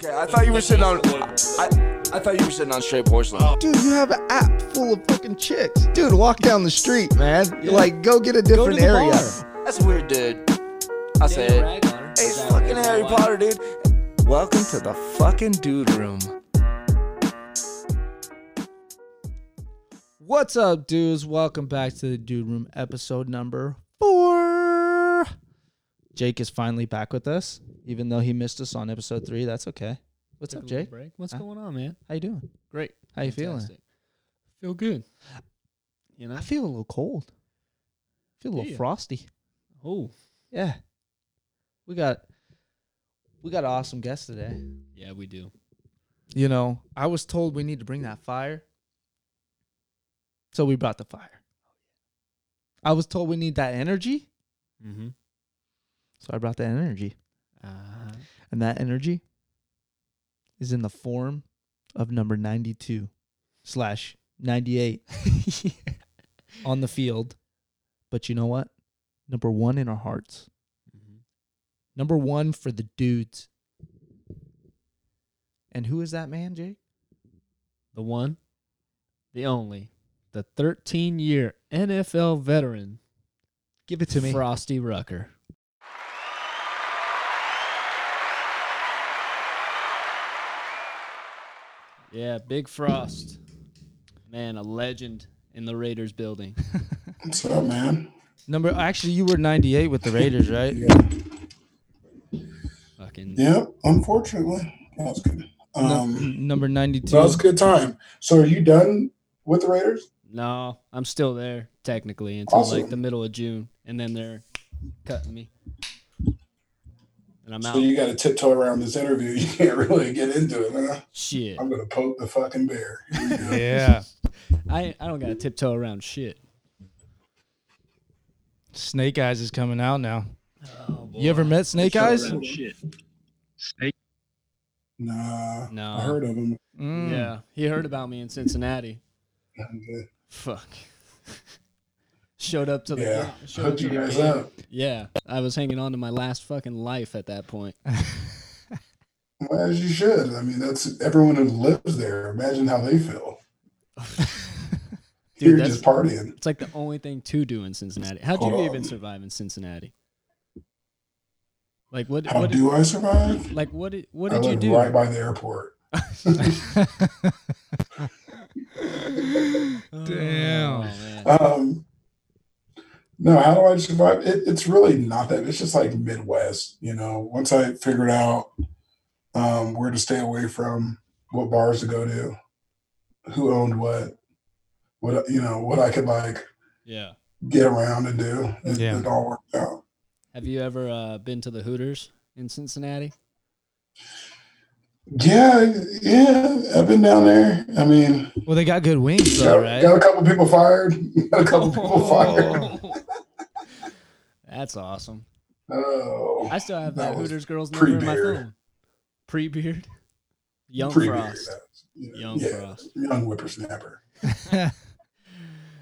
Okay, I thought you were sitting on. I, I thought you were sitting on straight porcelain. Dude, you have an app full of fucking chicks. Dude, walk down the street, man. You're Like, go get a different area. bar. That's weird, dude. I said, hey, it's fucking Harry Potter, dude. Welcome to the fucking dude room. What's up, dudes? Welcome back to the Dude Room episode number four. Jake is finally back with us, even though he missed us on episode three. That's okay. What's Took up, Jake? Break. What's Huh? going on, man? How you doing? Great. How you feeling? Feel good. You know? I feel a little cold. feel a little ya? frosty. Oh, Yeah. We got we got an awesome guest today. yeah, we do. You know, I was told we need to bring that fire. So we brought the fire. I was told we need that energy. Mm-hmm. So I brought that energy. Uh, And that energy is in the form of number 92 slash 98 on the field. But you know what? Number one in our hearts. mhm. Number one for the dudes. And who is that man, Jake? The one, the only, the 13 year NFL veteran, Give it to me. Frostee Rucker. Yeah, Big Frost. Man, a legend in the Raiders building. What's up, man? Number actually you were 98 with the Raiders, right? Yeah. Fucking Yeah, unfortunately. That was good. No- Um, number 92. that was a good time. So are you done with the Raiders? No, I'm still there technically until like the middle of June, and then they're cutting me, and I'm out. So you got to tiptoe around this interview. You can't really get into it, huh? shit, I'm going to poke the fucking bear. Here you go. yeah. I I don't got to tiptoe around shit. Snake Eyes is coming out now. Oh, You ever met Snake Eyes? Nah, No. I heard of him. Mm. Yeah, he heard about me in Cincinnati. Fuck. Showed up to the Yeah, showed hooked you guys game. up. Yeah, I was hanging on to my last fucking life at that point. Well, as you should. I mean, that's everyone who lives there. Imagine how they feel. Dude, You're that's just partying. it's like the only thing to do in Cincinnati. How'd you on. even survive in Cincinnati? Like what? How what do I survive? Like what? Did, what I did you live do? right by the airport. Damn. Oh, man. Um, no, how do I survive? It, it's really not that. It's just like Midwest, you know. Once I figured out um, where to stay away from, what bars to go to, who owned what, what you know, what I could like Yeah. get around and do, it, Yeah. it all worked out. Have you ever uh, been to the Hooters in Cincinnati? Yeah, yeah, I've been down there. I mean, Well, they got good wings, got, though, right? got a couple people fired. Got a couple people oh. fired. That's awesome. Oh, I still have That that, Hooters girl's number in my phone. Pre-beard. Young pre-beard, Frost. yeah, Young yeah, Frost. young whippersnapper.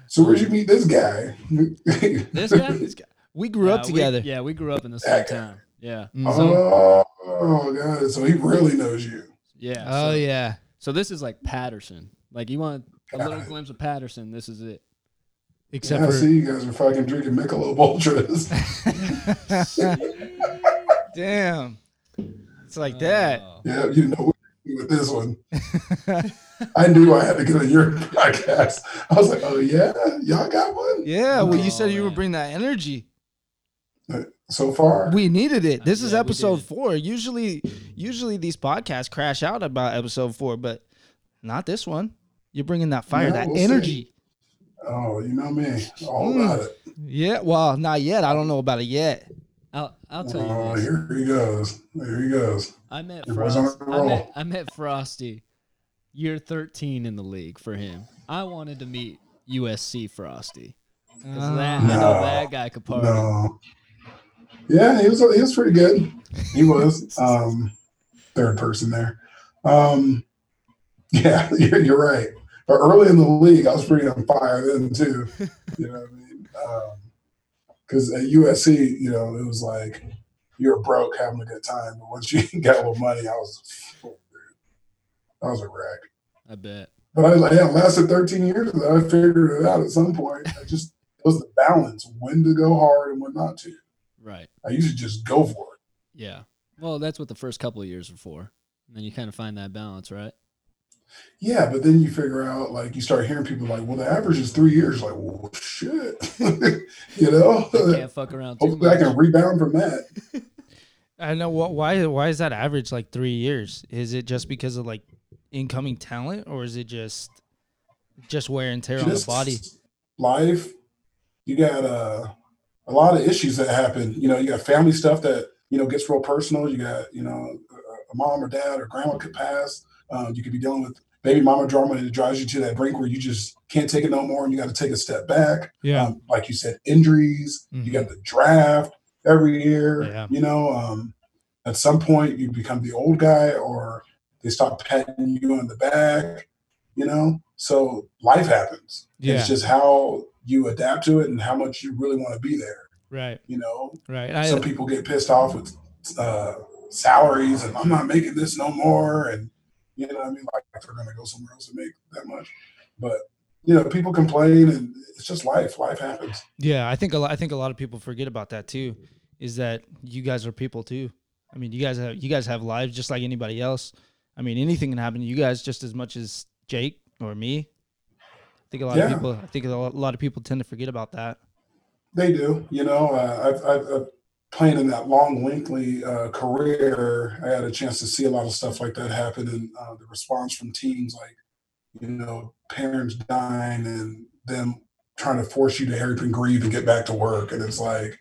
So where'd you meet this guy? This guy? This guy- we grew up Yeah, we- together. yeah, we grew up in the same town. Yeah. Mhm. oh, oh, God! So he really knows you. Yeah. oh so, yeah. So this is like Patterson. Like you want a little glimpse of Patterson, this is it. Except yeah, I see you guys are fucking drinking Michelob Ultras. damn. It's like that. Oh. yeah, you know what with this one. I knew I had to get on your podcast. I was like, oh yeah, y'all got one. Yeah, well, you Oh, said you would bring that energy. Uh, so far, We needed it. This uh, is Yeah, we episode four. Usually, usually these podcasts crash out about episode four, but not this one. You're bringing that fire, Yeah, that we'll see. energy. oh, you know me, all Mm. about it. Yeah. Well, not yet. I don't know about it yet. I'll I'll tell you Oh, this. here he goes. here he goes. I met It was Frost. a I met, I met Frostee year 13 in the league for him. I wanted to meet USC Frostee. Because that, I know that guy could party. No. Yeah, he was he was pretty good. He was um third person there. Um yeah, you're, you're right. But early in the league, I was pretty on fire then too. You know what I mean? Because at USC, you know, it was like you were broke having a good time. But once you got little money, I was, I was a wreck. I bet. But I, yeah, lasted 13 years. I figured it out at some point. I just it was the balance when to go hard and when not to. Right. I usually just go for it. Yeah. Well, that's what the first couple of years are for. And then you kind of find that balance, right? Yeah, but then you figure out, like, you start hearing people like, well, the average is three years. Like, well, shit. you know? You can't fuck around too Hopefully I can rebound from that. I know what why why is that average like three years? Is it just because of like incoming talent, or is it just just wear and tear on the body? Life, you got uh, a lot of issues that happen. You know, you got family stuff that, you know, gets real personal. You got, you know, a mom or dad or grandma could pass. Um, you could be dealing with baby mama drama and it drives you to that brink where you just can't take it no more and you got to take a step back. Yeah. Um, like you said, injuries. Mhm. You got the draft every year. Yeah. You know, um, at some point you become the old guy or they stop patting you on the back. You know, so life happens. Yeah. It's just how you adapt to it and how much you really want to be there. Right. You know, Right. I, some people get pissed off with uh, salaries and I'm not making this no more. And, you know what I mean? Like they're going to go somewhere else and make that much. But, you know, people complain and it's just life. Life happens. Yeah, I think a lot. I think a lot of people forget about that too. Is that you guys are people too? I mean, you guys have you guys have lives just like anybody else. I mean, anything can happen to you guys just as much as Jake or me. I think a lot of people. I think a lot, of people tend to forget about that. They do. You know, uh, I've, I've, I've playing in that long, lengthy uh, career. I had a chance to see a lot of stuff like that happen, and uh, the response from teams, like you know, parents dying and them trying to force you to hurry up and grieve and get back to work, and it's like,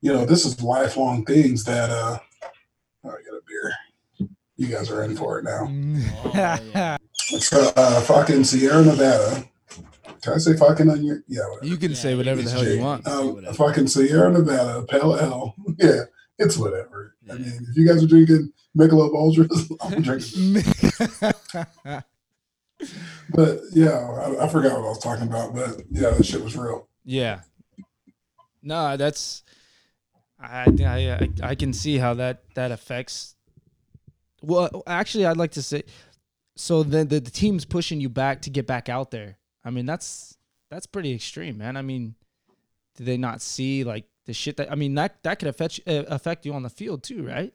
you know, this is lifelong things that. uh oh, I got a beer. You guys are in for it now. Oh, yeah. It's uh, uh, fucking Sierra Nevada. Can I say fucking on your? Yeah, whatever. you can Yeah, say whatever the hell Jake. you want. Say Um, whatever. fucking Sierra Nevada, Pale Ale. Yeah, it's whatever. I mean, if you guys are drinking Michelob Ultras, I'm drinking. But yeah, I, I forgot what I was talking about. But yeah, that shit was real. Yeah. No, that's I I I, I can see how that that affects. Well, actually, I'd like to say, so then the, the team's pushing you back to get back out there. I mean, that's that's pretty extreme, man. I mean, do they not see like the shit that I mean that that could affect uh, affect you on the field too, right?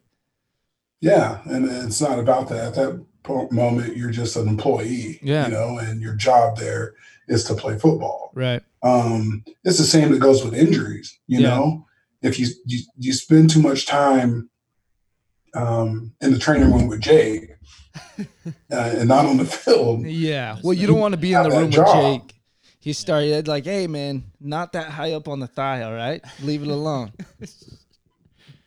Yeah, and it's not about that. At that moment, you're just an employee. Yeah. you know, and your job there is to play football. Right. Um, it's the same that goes with injuries. You Yeah. know, if you, you you spend too much time um, in the training room with Jake uh, Uh, and not on the field, Yeah. Well, you don't want to be in the room with. Jake. He started like, "Hey, man, not that high up on the thigh, all right? Leave it alone."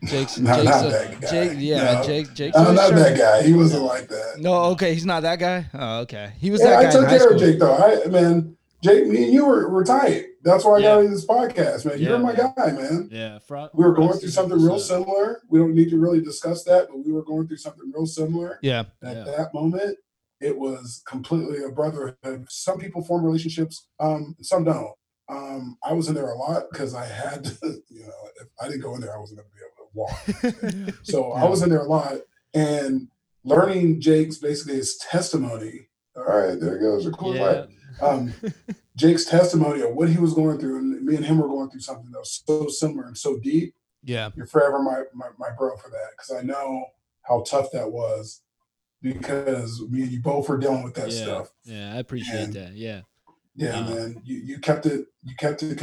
Jake's, No, Jake's not a- that guy. Jake, yeah, No. Jake, Jake's I'm not trying- that guy. He wasn't like that. No, okay, he's not that guy. Oh, okay, he was Yeah, that I guy in took high care school. of Jake though. I man, Jake, me and you were, were tight. That's why I got into this podcast, man. You're Yeah, my man. guy, man. Yeah. Fro- We were going through something real similar. We don't need to really discuss that, but we were going through something real similar. Yeah, At Yeah. that moment, it was completely a brotherhood. Some people form relationships, um, some don't. Um, I was in there a lot because I had to, you know, if I didn't go in there, I wasn't going to be able to walk. So I was in there a lot and learning Jake's basically his testimony. All right, there it goes your cool Yeah. um, Jake's testimony of what he was going through, and me and him were going through something that was so similar and so deep. yeah, You're forever my my, my bro for that because I know how tough that was because me and you both were dealing with that yeah. stuff. Yeah. I appreciate And- that. Yeah. Yeah, Yeah. man, you you kept it you kept it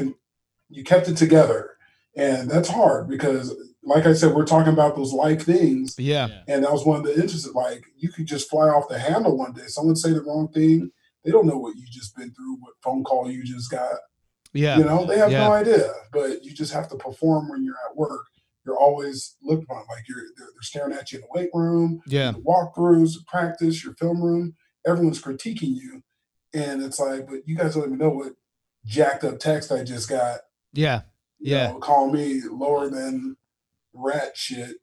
you kept it together, and that's hard because, like I said, we're talking about those life things. yeah, And that was one of the interesting. Like you could just fly off the handle one day. Someone say the wrong thing. They don't know what you just been through, what phone call you just got. yeah, You know, they have Yeah. no idea. But you just have to perform when you're at work. You're always looked upon like you're they're, they're staring at you in the weight room, yeah, the walkthroughs, practice, your film room. Everyone's critiquing you, and it's like, but you guys don't even know what jacked up text I just got. yeah, You Yeah. know, call me lower than rat shit.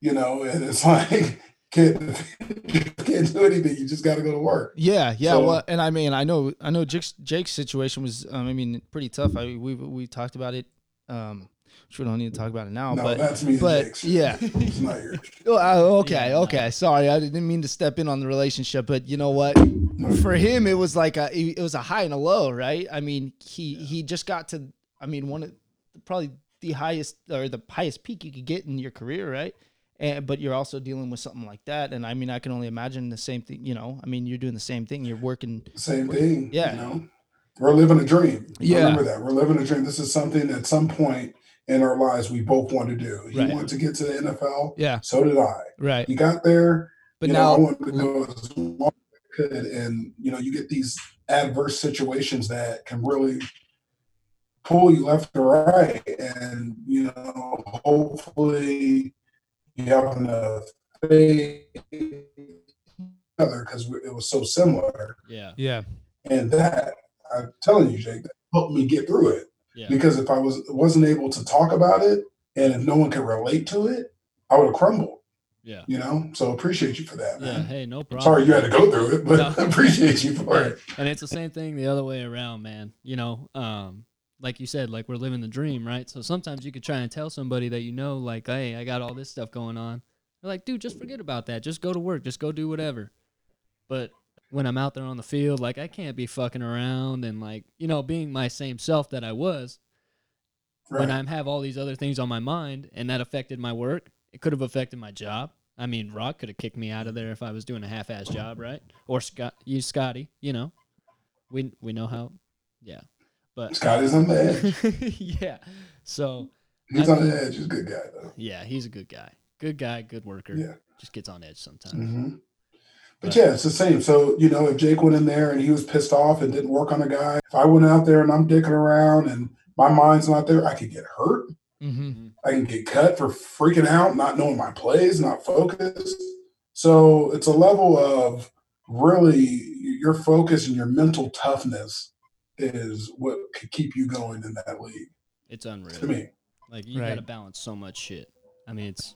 You know, and it's like can't can't do anything. You just got to go to work. yeah, yeah. So- well, and I mean, I know, I know, Jake's, Jake's situation was, um, I mean, pretty tough. I we we talked about it. Um, which we don't need to talk about it now. no, but that's me but yeah. It's not yours. Oh, okay, Yeah, okay. Sorry, I didn't mean to step in on the relationship, but you know what? For him, it was like a it was a high and a low, right? I mean, he he just got to. I mean, one of probably the highest or the highest peak you could get in your career, right? And but you're also dealing with something like that, and I mean, I can only imagine the same thing. You know, I mean, you're doing the same thing. You're working. Same thing. Yeah. You know, we're living a dream. Yeah. Remember that. We're living a dream. This is something at some point in our lives we both want to do. He Right. wanted to get to the NFL. Yeah, So did I. right. He got there. But you know, I now, wanted to go as long as I could. And, you know, you get these adverse situations that can really pull you left or right. And, you know, hopefully you have enough faith together because it was so similar. Yeah. yeah, And that, I'm telling you, Jake, that helped me get through it. Yeah. Because if I was wasn't able to talk about it and if no one could relate to it, I would have crumbled. Yeah. You know? So appreciate you for that, Yeah. Hey, no problem. Sorry you had to go through it, but No. I appreciate you for Yeah. it. and it's the same thing the other way around, man. You know, um, like you said, like we're living the dream, right? So sometimes you could try and tell somebody that you know, like, hey, I got all this stuff going on. They're like, dude, just forget about that. Just go to work. Just go do whatever. But when I'm out there on the field, like I can't be fucking around and like, you know, being my same self that I was when I have all these other things on my mind and that affected my work. It could have affected my job. I mean, Rock could have kicked me out of there if I was doing a half-ass job, right? Or Scott, you Scotty, you know, we we know how, yeah, but Scotty's on the edge. yeah. So He's I on the edge. He's a good guy though. yeah, he's a good guy, good guy, good worker. Yeah. just gets on edge sometimes. hmm But But- yeah, it's the same. So, you know, if Jake went in there and he was pissed off and didn't work on a guy, if I went out there and I'm dicking around and my mind's not there, I could get hurt. mm-hmm. I can get cut for freaking out, not knowing my plays, not focused. So it's a level of really your focus and your mental toughness is what could keep you going in that league It's unreal. to me. Like you Right. got to balance so much shit. I mean, it's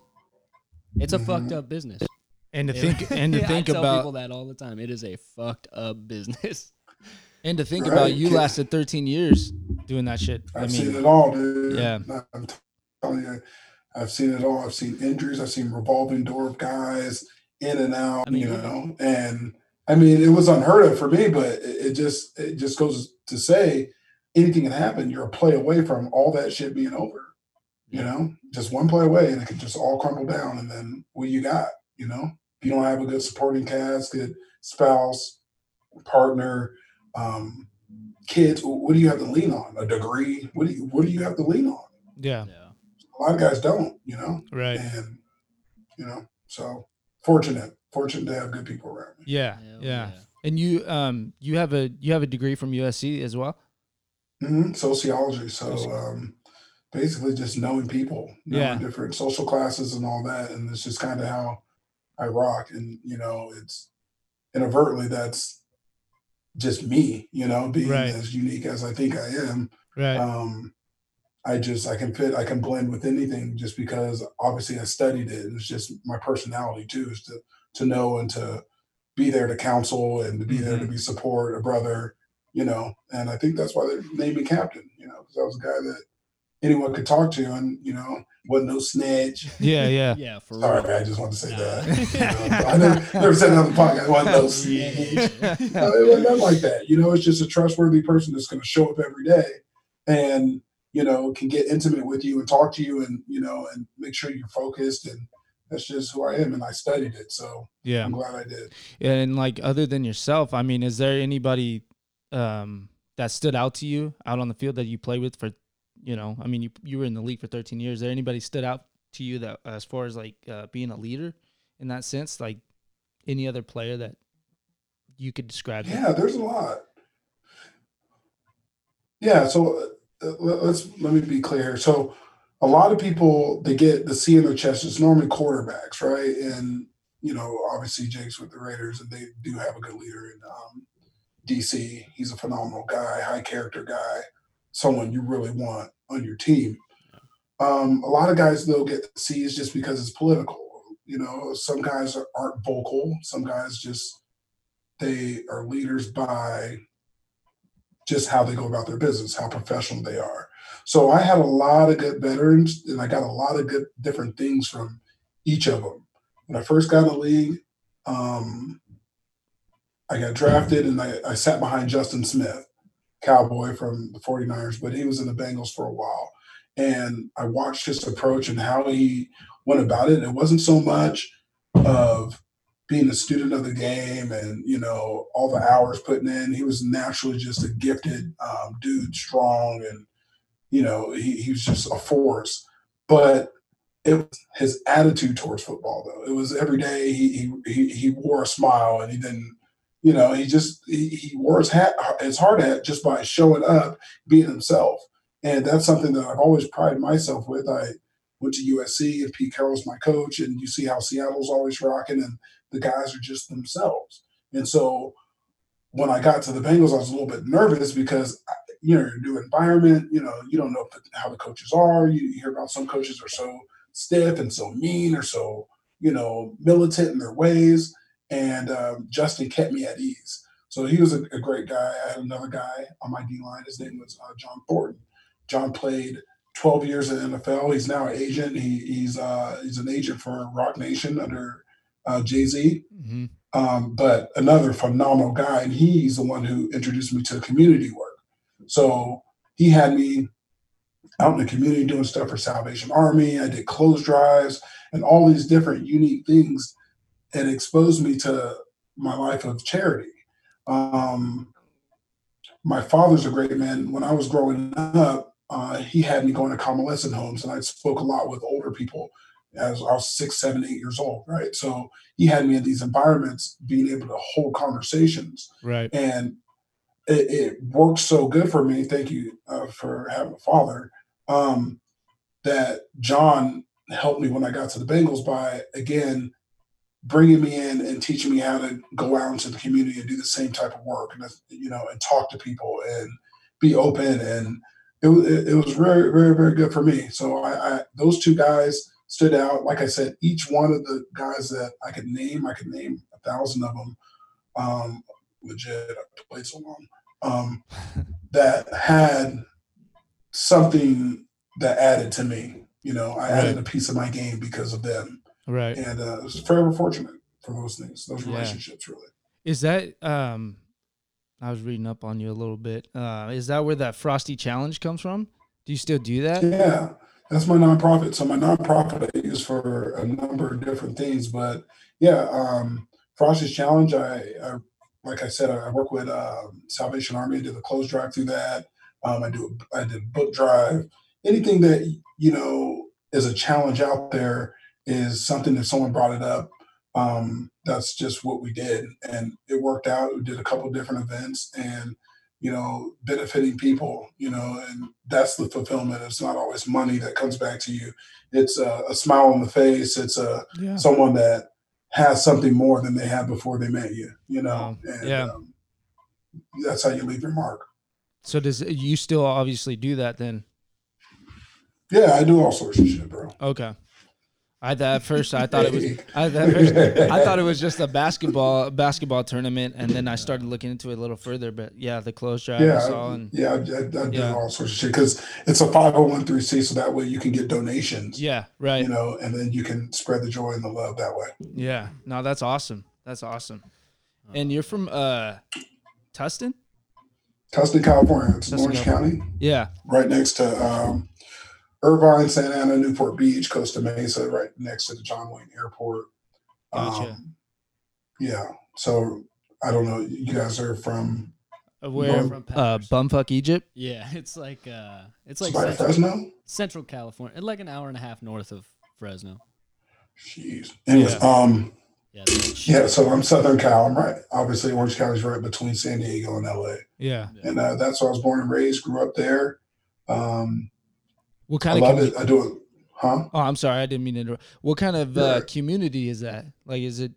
it's a Mhm. fucked up business. and to It- think and to I think tell about people that all the time. It is a fucked up business. and to think Right. about you lasted 13 years doing that shit. I I've mean, seen it all, dude. Yeah. I'm telling you, I've seen it all. I've seen injuries. I've seen revolving door of guys in and out. I mean, you know, and I mean, it was unheard of for me, but it, it just it just goes to say anything can happen. You're a play away from all that shit being over. You know, just one play away, and it could just all crumble down. And then what you got? You know, if you don't have a good supporting cast, good spouse, partner, um, kids, what do you have to lean on? A degree? What do you What do you have to lean on? yeah, Yeah. A lot of guys don't. You know, right. and you know, so fortunate, fortunate to have good people around me. Yeah, Hell yeah. And you um you have a you have a degree from USC as well? hmm Sociology. So um, basically, just knowing people, knowing Yeah. different social classes and all that, and it's just kind of how I rock. And you know, it's inadvertently that's just me. You know, being Right. as unique as I think I am. Right. um i just i can fit i can blend with anything just because obviously i studied it it's just my personality too is to to know and to be there to counsel and to be there to Mm-hmm. be support a brother you know and i think that's why they named me captain you know because i was a guy that anyone could talk to and you know wasn't no snitch yeah, yeah. Yeah, for sorry real. i just want to say Nah. that You know, i never, never said it on the podcast wasn't no snitch no, it wasn't nothing like that. You know, it's just a trustworthy person that's going to show up every day and, you know, can get intimate with you and talk to you and, you know, and make sure you're focused. And that's just who I am. And I studied it. So Yeah. I'm glad I did. And like other than yourself, I mean, is there anybody um that stood out to you out on the field that you played with for you know, I mean you you were in the league for 13 years. Is there anybody stood out to you that as far as like uh, being a leader in that sense, like any other player that you could describe? that? Yeah, there's a lot. Yeah. So uh, let- let's, let me be clear. So a lot of people, they get the C in their chest. It's normally quarterbacks, right? And, you know, obviously Jake's with the Raiders and they do have a good leader in um, DC. He's a phenomenal guy, high character guy, someone you really want on your team. Um, a lot of guys though get the C's just because it's political. You know, some guys aren't vocal. Some guys just they are leaders by just how they go about their business, how professional they are. So I had a lot of good veterans, and I got a lot of good different things from each of them. When I first got in the league, um, I got drafted, and I, I sat behind Justin Smith, Cowboy from the 49ers, but he was in the Bengals for a while. And I watched his approach and how he went about it. It wasn't so much of being a student of the game and you know all the hours putting in. He was naturally just a gifted um, dude, strong, and you know he, he was just a force. But it was his attitude towards football, though. It was every day he he he wore a smile and he didn't. You know, he just he, he wore his hat his hard hat just by showing up, being himself, and that's something that I've always prided myself with. I went to USC and Pete Carroll's my coach, and you see how Seattle's always rocking, and the guys are just themselves. And so when I got to the Bengals, I was a little bit nervous because you know, new environment, you know, you don't know how the coaches are. You hear about some coaches are so stiff and so mean or so, you know, militant in their ways. And um, Justin kept me at ease. So he was a, a, great guy. I had another guy on my D line. His name was uh, John Thornton. John played 12 years in the NFL. He's now an agent. He, he's uh, he's an agent for Roc Nation under uh, Jay Z. Mm-hmm. Um, but another phenomenal guy, and he's the one who introduced me to community work. So he had me out in the community doing stuff for Salvation Army. I did clothes drives and all these different unique things. It exposed me to my life of charity. Um, my father's a great man. When I was growing up, uh, he had me going to convalescent homes, and I spoke a lot with older people as I was six, seven, eight years old, right? So he had me in these environments, being able to hold conversations, right? And it, it worked so good for me. Thank you uh, for having a father. Um, that John helped me when I got to the Bengals by again bringing me in and teaching me how to go out into the community and do the same type of work, and you know, and talk to people and be open and it, it, it was very, very, very good for me. So I, I, those two guys stood out. Like I said, each one of the guys that I could name, I could name a thousand of them. Um, legit, I played so long. Um, that had something that added to me. You know, I right. added a piece of my game because of them. Right. And uh, I was forever fortunate for those things, those relationships, yeah. really. Is that um I was reading up on you a little bit. Uh, is that where that Frostee Challenge comes from? Do you still do that? Yeah, that's my nonprofit. So my nonprofit I use for a number of different things, but yeah, um, Frostee's Challenge. I, I, like I said, I work with uh, Salvation Army. I did the clothes drive through that. Um, I do. I did book drive. Anything that you know is a challenge out there is something that someone brought it up um, that's just what we did and it worked out we did a couple different events and you know benefiting people you know and that's the fulfillment it's not always money that comes back to you it's a, a smile on the face it's a yeah. someone that has something more than they had before they met you you know? And, yeah. um, that's how you leave your mark. So does you still obviously do that then? Yeah i do all sorts of shit bro. Okay I at first I thought it was I, first, I thought it was just a basketball basketball tournament, and then I started looking into it a little further. But yeah, the clothes drive yeah, I saw, and yeah, I, I, I do all sorts of shit because it's a five hundred oh one three c, so that way you can get donations. Yeah, right. You know, and then you can spread the joy and the love that way. Yeah, no, that's awesome. That's awesome. And you're from uh, Tustin. Tustin, California. It's Tustin, Orange California. County. Yeah, right next to um, Irvine, Santa Ana, Newport Beach, Costa Mesa, right next to the John Wayne Airport. Gotcha. Um, yeah. So I don't know. You guys are from where? From uh, bumfuck Egypt. Yeah, it's like uh, it's like central, Fresno, Central California, like an hour and a half north of Fresno. Jeez. Anyways, yeah. um, yeah, yeah. So I'm Southern Cal. I'm right. Obviously, Orange County is right between San Diego and LA. Yeah. And uh, that's where I was born and raised. Grew up there. Um, what kind I of? It. I do it. Huh? Oh, I'm sorry. I didn't mean to interrupt. What kind of uh, community is that? Like, is it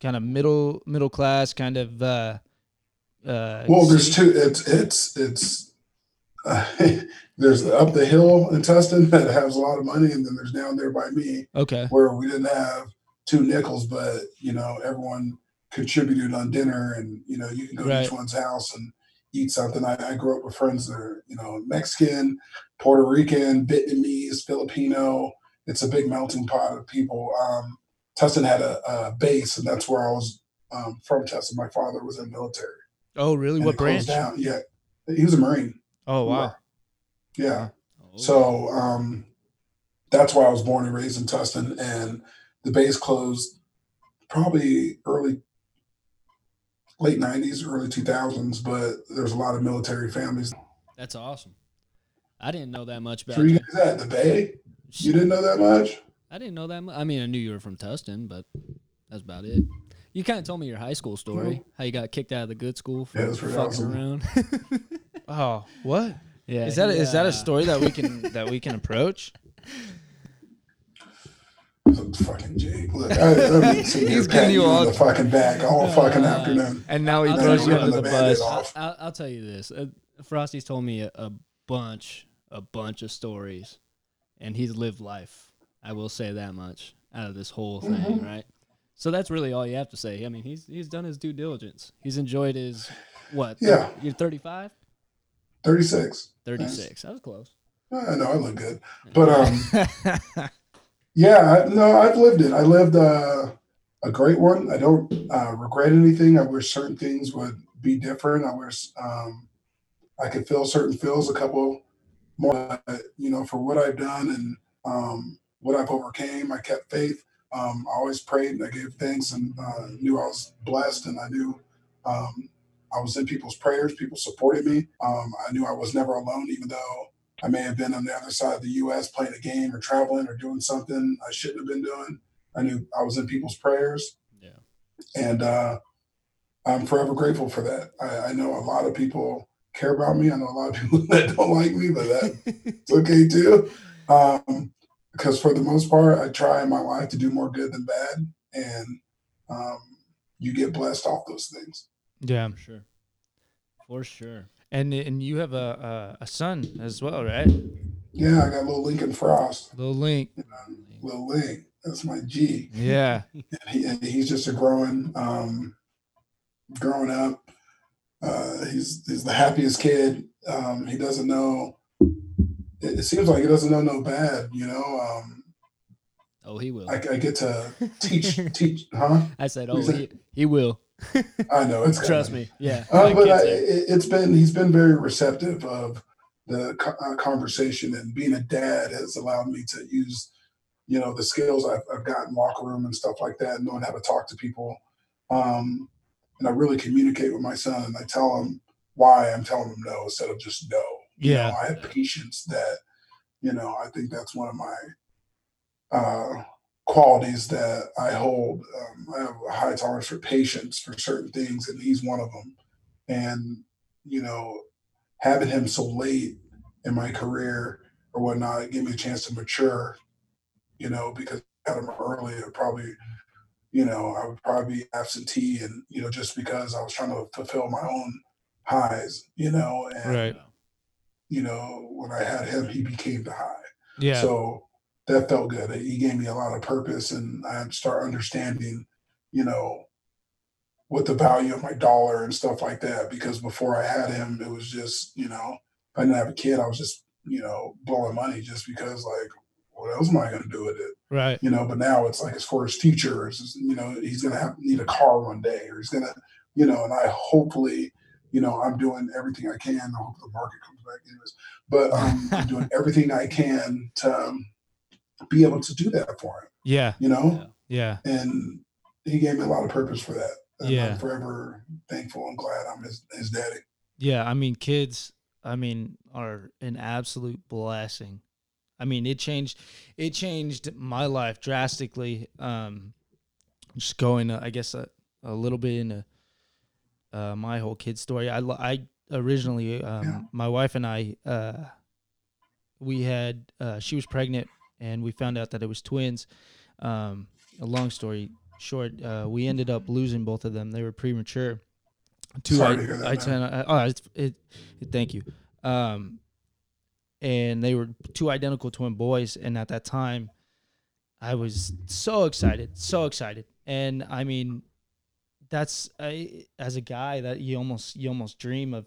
kind of middle middle class kind of? Uh, uh, well, there's two. It's it's it's. Uh, there's up the hill in Tustin that has a lot of money, and then there's down there by me. Okay. Where we didn't have two nickels, but you know everyone contributed on dinner, and you know you can go right. to each one's house and eat something. I, I grew up with friends that are, you know, Mexican, Puerto Rican, Vietnamese, Filipino. It's a big melting pot of people. Um, Tustin had a, a base, and that's where I was um, from. Tustin, my father was in the military. Oh, really? and What branch? Down. Yeah, he was a Marine. Oh, wow. Yeah. Oh, So um, that's why I was born and raised in Tustin, and the base closed probably early, late '90s, early 2000s. But there's a lot of military families. that's awesome. I didn't know that much about Where you you. guys at the Bay? You didn't know that much? I didn't know that much. I mean, I knew you were from Tustin, but that's about it. You kind of told me your high school story, how you got kicked out of the good school for Yeah, that's fucking awesome. around. Oh, what? yeah, Is that a, is that a story that we can that we can approach? Fucking Jake. Look, I, I've been sitting He's patting getting you you on all- the fucking back all fucking Uh, afternoon. And now he throws you you under the what, the bus. off. I'll, I'll tell you this. Uh, Frostee's told me a, a bunch, a bunch of stories, and he's lived life. I will say that much out of this whole thing, Mhm. right? So that's really all you have to say. I mean, he's he's done his due diligence. He's enjoyed his what? Yeah. You're 35, 36. 36. That was close. I know I look good, but um, yeah, no, I've lived it. I lived uh, a great one. I don't uh, regret anything. I wish certain things would be different. I wish um, I could feel certain feels a couple more. You know, for what I've done and um, what I've overcame, I kept faith. Um, I always prayed and I gave thanks and uh, knew I was blessed and I knew um, I was in people's prayers. People supported me. Um, I knew I was never alone, even though I may have been on the other side of the U.S. playing a game or traveling or doing something I shouldn't have been doing. I knew I was in people's prayers, Yeah. and uh, I'm forever grateful for that. I, I know a lot of people care about me. I know a lot of people that don't like me, but that's okay too. Um, because for the most part, I try in my life to do more good than bad, and um, you get blessed off those things. yeah, For sure. For sure. And and you have a, a a son as well, right? Yeah, I got little Lincoln Frost, Little Link. you know, little Link. That's my G. Yeah. he, he's just a growing um growing up uh he's he's the happiest kid um he doesn't know it, it seems like he doesn't know no bad you know um Oh, he will. i, I get to teach teach huh I said, oh, he, he will. I know it's Trust coming. me. Yeah. uh, but I, it, it's been he's been very receptive of the co- uh, conversation and being a dad has allowed me to use you know the skills I've, I've gotten locker room and stuff like that knowing how to talk to people um, and i really communicate with my son and i tell him why i'm telling him no instead of just no You know, Yeah. i have patience that you know i think that's one of my uh, qualities that i hold um, i have a high tolerance for patience for certain things and he's one of them and you know having him so late in my career or whatnot gave me a chance to mature you know because I had him early it probably you know i would probably be absentee and you know just because i was trying to fulfill my own highs you know and Right. you know when i had him he became the high Yeah. so that felt good. He gave me a lot of purpose, and I start understanding, you know, what the value of my dollar and stuff like that. Because before I had him, it was just, you know, if I didn't have a kid, I was just, you know, blowing money just because, like, what else am I going to do with it? right. You know. But now it's like, as for his future, you know, he's going to have need a car one day, or he's going to, you know, and I hopefully. You know, I'm doing everything I can. I hope the market comes back, anyways. But um, I'm doing everything I can to um, be able to do that for him, Yeah. you know? Yeah. And he gave me a lot of purpose for that. And Yeah. I'm forever thankful and glad I'm his, his daddy. Yeah, I mean, kids, I mean, are an absolute blessing. I mean, it changed, it changed my life drastically. Um, just going, uh, I guess, a, a little bit into uh, my whole kid story. I, I originally, um, Yeah. my wife and I, uh, we had, uh, she was pregnant, and we found out that it was twins. Um, a long story short, uh, we ended up losing both of them. They were premature. Two Sorry I, to hear that, I man. ten, uh, oh, it's, it, it, thank you. Um, and they were two identical twin boys, and at that time, I was so excited, so excited, and I mean, that's I, as a guy that you almost you almost dream of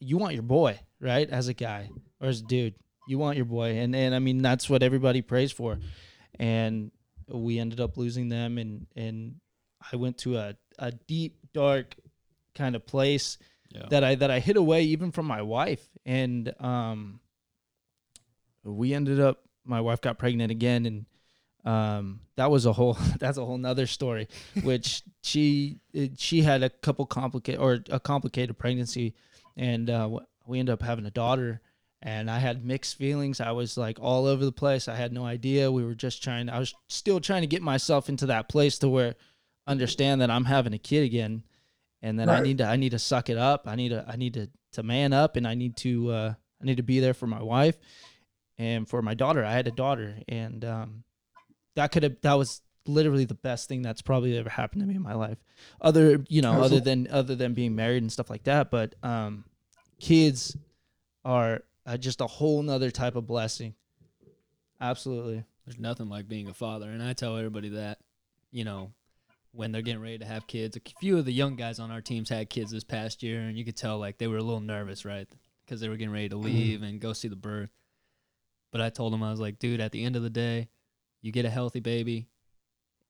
you want your boy, right? As a guy or as a dude, you want your boy, and and I mean that's what everybody prays for, and we ended up losing them, and and I went to a a deep dark kind of place Yeah. that I that I hid away even from my wife, and um, we ended up. My wife got pregnant again, and um, that was a whole that's a whole nother story. Which she it, she had a couple complicated or a complicated pregnancy, and uh, we ended up having a daughter. And I had mixed feelings. I was like all over the place. I had no idea. We were just trying. I was still trying to get myself into that place to where understand that I'm having a kid again, and then I need to I need to suck it up. I need to I need to to man up, and I need to uh, I need to be there for my wife and for my daughter. I had a daughter, and um, that could have that was literally the best thing that's probably ever happened to me in my life. Other you know other than other than being married and stuff like that, but um, kids are uh, just a whole nother type of blessing. Absolutely. There's nothing like being a father, and I tell everybody that, you know, when they're getting ready to have kids. A few of the young guys on our teams had kids this past year, and you could tell like they were a little nervous, right? Because they were getting ready to leave and go see the birth. But I told them I was like, dude, at the end of the day, you get a healthy baby,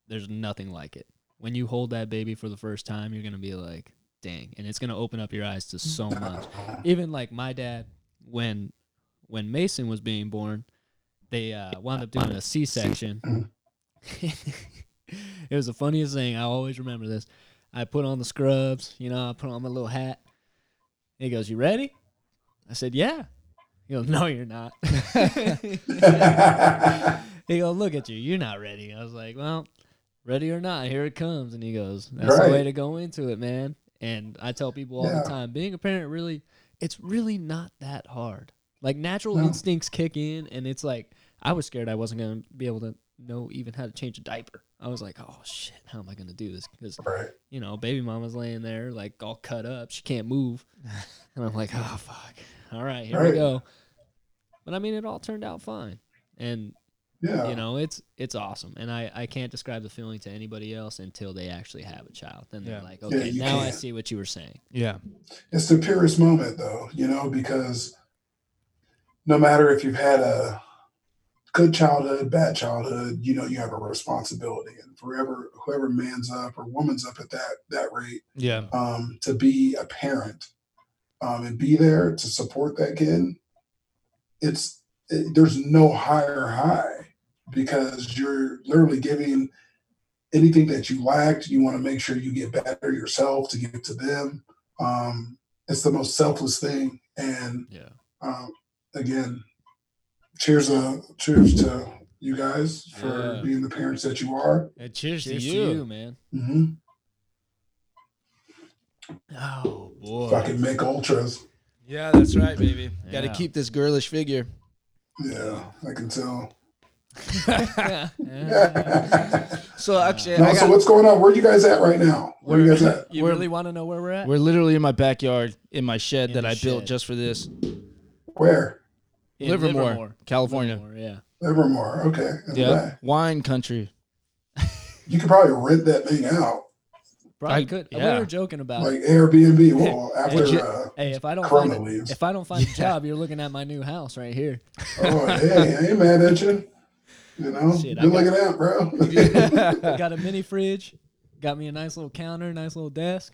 there's nothing like it. When you hold that baby for the first time, you're gonna be like, dang, and it's gonna open up your eyes to so much. Even like my dad, when when Mason was being born, they uh, wound up doing a C-section. it was the funniest thing. I always remember this. I put on the scrubs, you know, I put on my little hat. He goes, "You ready?" I said, "Yeah." He goes, "No, you're not." he goes, "Look at you. You're not ready." I was like, "Well, ready or not, here it comes." And he goes, "That's the way to go into it, man." And I tell people all Yeah. the time, being a parent really, it's really not that hard. Like natural No. instincts kick in, and it's like I was scared I wasn't gonna be able to know even how to change a diaper. I was like, "Oh shit, how am I gonna do this?" Because right. you know, baby mama's laying there like all cut up. She can't move. and I'm like, oh fuck. All right, here we Right. go. But I mean it all turned out fine. And Yeah. you know, it's it's awesome. And I, I can't describe the feeling to anybody else until they actually have a child. Then they're like, okay, you now I can't. see what you were saying. Yeah. it's the purest moment though you know because no matter if you've had a good childhood bad childhood you know you have a responsibility and forever whoever man's up or woman's up at that that rate Yeah. um, to be a parent um, and be there to support that kid it's it, there's no higher high because you're literally giving anything that you lacked you want to make sure you get better yourself to give to them um, it's the most selfless thing and Yeah. um, again cheers uh cheers to you guys for Yeah. being the parents that you are And cheers, Cheers to to you. you, man. hmm Oh boy. fucking Mich Ultras Yeah, that's right, baby. Got to keep this girlish figure. yeah i can tell Yeah. So actually, No, I so what's going on? Where are you guys at right now? Where are you guys at? you We're- really want to know where we're at? we're literally in my backyard in my shed In that the I built just for this. Where? In Livermore, California. Livermore, yeah. Livermore. Okay. Yeah, wine country. You could probably rent that thing out, Probably I- could. yeah. We were joking about it. like Airbnb. Well, after J- uh, Hey, if I don't Corona find leaves. if I don't find a job, you're looking at my new house right here. oh, hey, I ain't mad at you. You know, Shit, I good looking out, bro. got a mini fridge, got me a nice little counter, nice little desk,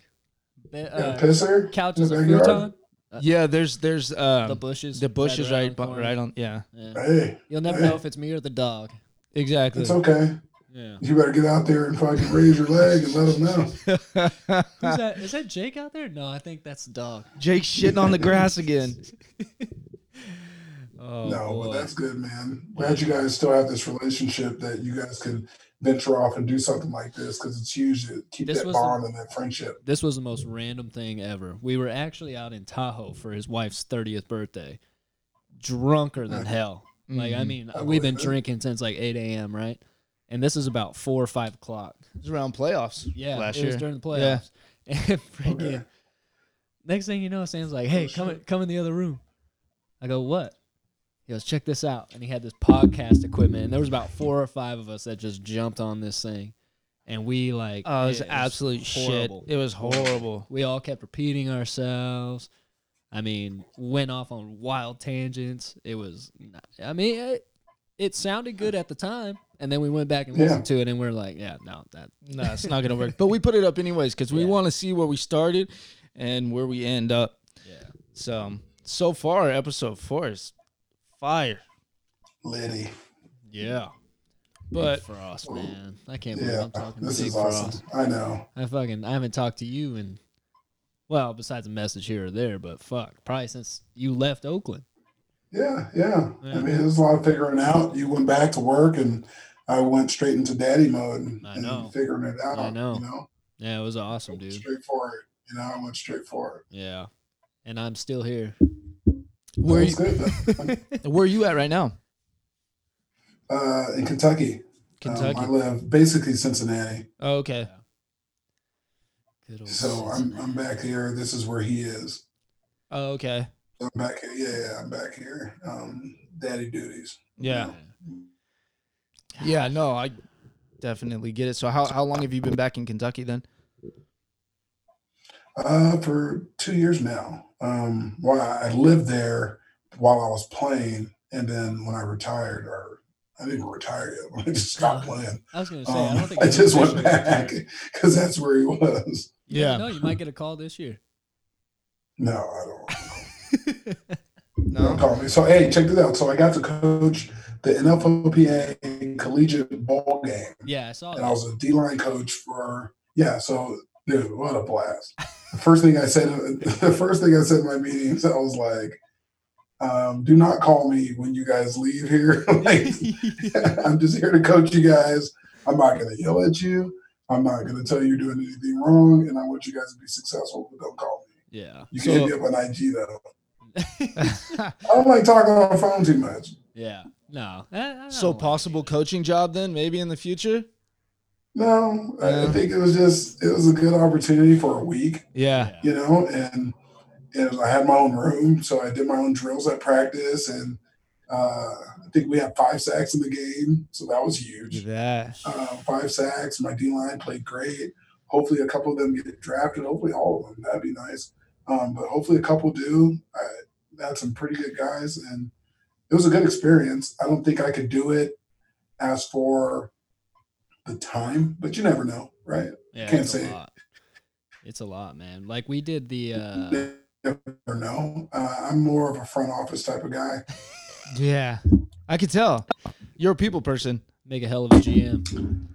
be- Got a uh, pisser. couch is the a backyard? futon. Yeah, there's there's um, The bushes, the bushes around right the bu- corner. right on. Yeah, Yeah. Hey, You'll never know if it's me or the dog. exactly. it's okay. Yeah. You better get out there and fucking raise your leg and let them know. Who's that? Is that Jake out there? No, I think that's the dog. Jake's shitting on the grass again. Oh no, boy. but that's good, man. Glad you guys still have this relationship that you guys can venture off and do something like this because it's huge to keep This that was the- bond and that friendship. this was the most random thing ever. We were actually out in Tahoe for his wife's 30th birthday, drunker than hell. Like, I Mhm. mean, I we've been it. drinking since like 8 a.m., right? And this is about 4 or 5 o'clock. It was around playoffs. Yeah, last it year. was during the Yeah. playoffs. And freaking, Okay. next thing you know, Sam's like, hey, come, in, come in the other room. I go, what? He goes, check this out. And he had this podcast equipment. And there was about four or five of us that just jumped on this thing. And we like, Oh, it was it absolute horrible. shit. It was horrible. we all kept repeating ourselves. I mean, went off on wild tangents. It was, not, I mean, it, it sounded good at the time, and then we went back and Yeah. listened to it, and we're like, yeah, no, that No, it's not gonna work. But we put it up anyways because we Yeah. want to see where we started and where we end up. yeah. So so far, episode four is fire. Liddy. Yeah. But Big Frost, man. I can't believe Yeah, I'm talking to this Big is Frost. awesome. I know. I fucking I haven't talked to you in well, besides a message here or there, but fuck, probably since you left Oakland. Yeah, yeah. Yeah. I mean, there's a lot of figuring out. You went back to work, and I went straight into daddy mode and, I and know. figuring it out. I know. You know, Yeah, it was awesome, dude. straight for it. You know, I went straight for it. Yeah. And I'm still here. Where That you, was good. though. where are you at right now? uh, in Kentucky. Kentucky. Um, I live basically Cincinnati. oh, okay. Good old So I'm I'm back here. This is where he is. Oh, okay. I'm back here. Yeah, yeah, I'm back here. Um, daddy duties. Yeah. Yeah. No, I definitely get it. So how how long have you been back in Kentucky then? Uh, for two years now. Um, well, I lived there while I was playing, and then when I retired, or I didn't retire yet. I just stopped playing. I was gonna say I Um, don't think I just went back because that's where he was. Yeah. No, you might get a call this year. No, I don't. No. Don't call me. So hey, check this out. So I got to coach the NFLPA collegiate bowl game, Yeah, I saw and I was a D line coach for yeah. So dude, what a blast! The first thing I said, the first thing I said in my meetings, I was like, um, "Do not call me when you guys leave here. like, I'm just here to coach you guys. I'm not going to yell at you. I'm not going to tell you you're doing anything wrong, and I want you guys to be successful. But don't call me. yeah. You So- can hit me up on IG though. I don't like talking on the phone too much. yeah. No. I- I so possible coaching job then maybe in the future? No, I- Yeah. I think it was just it was a good opportunity for a week, Yeah. you know, and and I had my own room, so I did my own drills at practice, and uh, I think we had five sacks in the game, so that was huge. that. Uh, five sacks. My D line played great. Hopefully, a couple of them get drafted. Hopefully, all of them. That'd be nice. Um, but hopefully, a couple do. I had some pretty good guys, and it was a good experience. I don't think I could do it as for the time, but you never know, right? Yeah, Can't it's say a it. lot. It's a lot, man. Like we did the uh never know. Uh, I'm more of a front office type of guy. Yeah. I could tell. You're a people person. make a hell of a GM.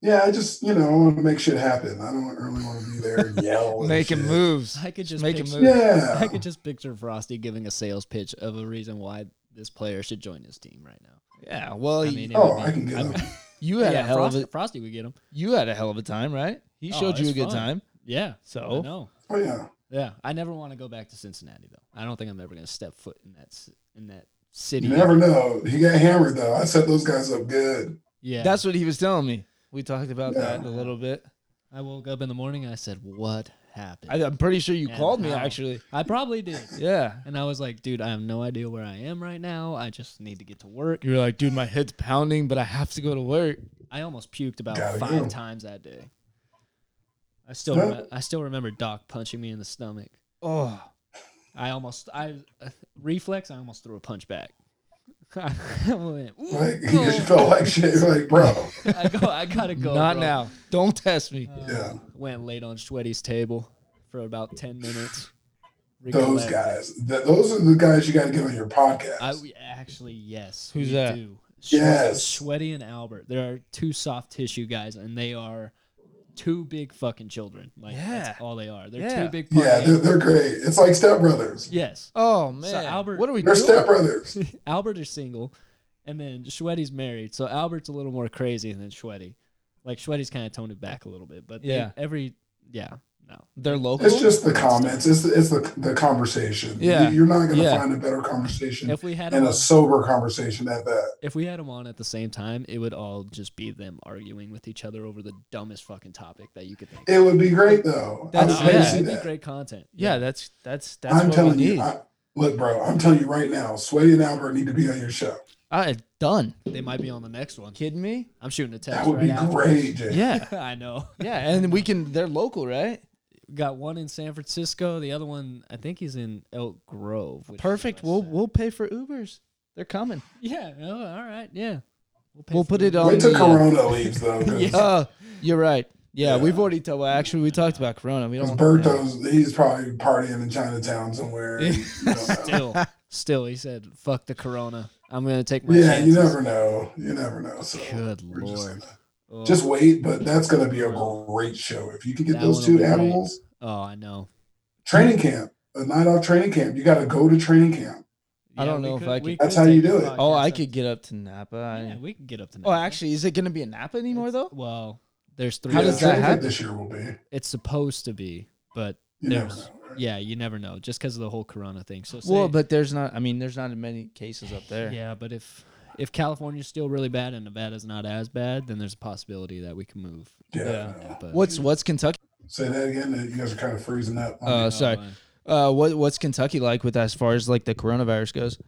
Yeah, I just you know I want to make shit happen. I don't really want to be there and yell. Making shit. moves. I could just Making picture, moves. Yeah, I could just picture Frostee giving a sales pitch of a reason why this player should join his team right now. Yeah. Well, I y- mean, Oh, be- I can get I'm- him. You had a hell Frostee, of a Frostee would get him. you had a hell of a time, right? He Oh, showed you a it's good fun. time. Yeah. So no. oh yeah. Yeah, I never want to go back to Cincinnati though. I don't think I'm ever gonna step foot in that in that city. You never know. He got hammered though. I set those guys up good. Yeah, that's what he was telling me. We talked about Yeah. that a little bit. I woke up in the morning and I said, "What happened?" I, I'm pretty sure you And called me how? actually. I probably did. Yeah. And I was like, dude, I have no idea where I am right now. I just need to get to work. You were like, dude, my head's pounding, but I have to go to work. I almost puked about Gotta five go. times that day. I still Huh? remem- I still remember Doc punching me in the stomach. Oh, I almost I uh, reflex. I almost threw a punch back. I went, "Ooh, Like no." you felt like shit. You're like, bro. I go. I gotta go. not bro. now. Don't test me. Uh, Yeah. Went late on Sweaty's table for about ten minutes. Those Recollect- guys. Th- those are the guys you got to get on your podcast. I we- actually yes. Who's we that? Do. Yes. Sweaty and Albert. There are two soft tissue guys, and they are two big fucking children. Like Yeah. that's all they are. They're Yeah. two big. yeah, they're, animals. they're great. It's like stepbrothers. yes. Oh man, Albert- what are we They're doing? stepbrothers. Albert is single, and then Sweaty's married. So Albert's a little more crazy than Sweaty. Like Sweaty's kind of toned it back a little bit, but Yeah. they- every yeah no They're local. It's just the comments. It's the, it's the, the conversation. Yeah. You- You're not going to Yeah. find a better conversation if we had and them a on, sober conversation at that. if we had them on at the same time, it would all just be them arguing with each other over the dumbest fucking topic that you could think. Of. It would be great though. That's- would yeah. see it'd be great content. yeah, that's that's that's I'm what telling we you. need. I, look, bro. I'm telling you right now. Sweaty and Albert need to be on your show. I done. They might be on the next one. Kidding me? I'm shooting a text That would right be after. great, Jay. Yeah, I know. yeah, and we can. They're local, right? We got one in San Francisco. The other one, I think he's in Elk Grove. which Perfect. We'll side. we'll pay for Ubers. They're coming. Yeah. Oh, all right. Yeah. pay We'll put it on Wait till the, uh, Corona leaves though. Cause, Yeah. Oh, you're right. Yeah, Yeah. we've already talked. Well, actually, we talked about Corona. We don't. want- Berto's he's probably partying in Chinatown somewhere. and you don't know. Still, still, he said, "Fuck the Corona. I'm gonna take my yeah, you never know. You never know. So Good we're just lord. Gonna- Oh, Just wait, but that's going to be a great show. If you can get That those two will be great. animals, oh, I know. training camp, a night off training camp. You got to go to training camp. I don't we know if could- I could- That's could how you do the it. Oh, I could get up to Napa. I- Yeah, we could get up to. Oh, Napa. Oh, actually, is it going to be in Napa anymore It's- though? Well, there's three. How yeah, does that happen? this year will be? It's supposed to be, but You There's- know. right? yeah, you never know, just because of the whole Corona thing. So, Well, but there's not. I mean, there's not many cases up there. yeah, but if if California's still really bad and Nevada's not as bad, then there's a possibility that we can move. Yeah. Yeah. But What's what's Kentucky? Say that again. You guys are kind of freezing up. on Uh, sorry. uh, Uh, what what's Kentucky like with as far as like the coronavirus goes?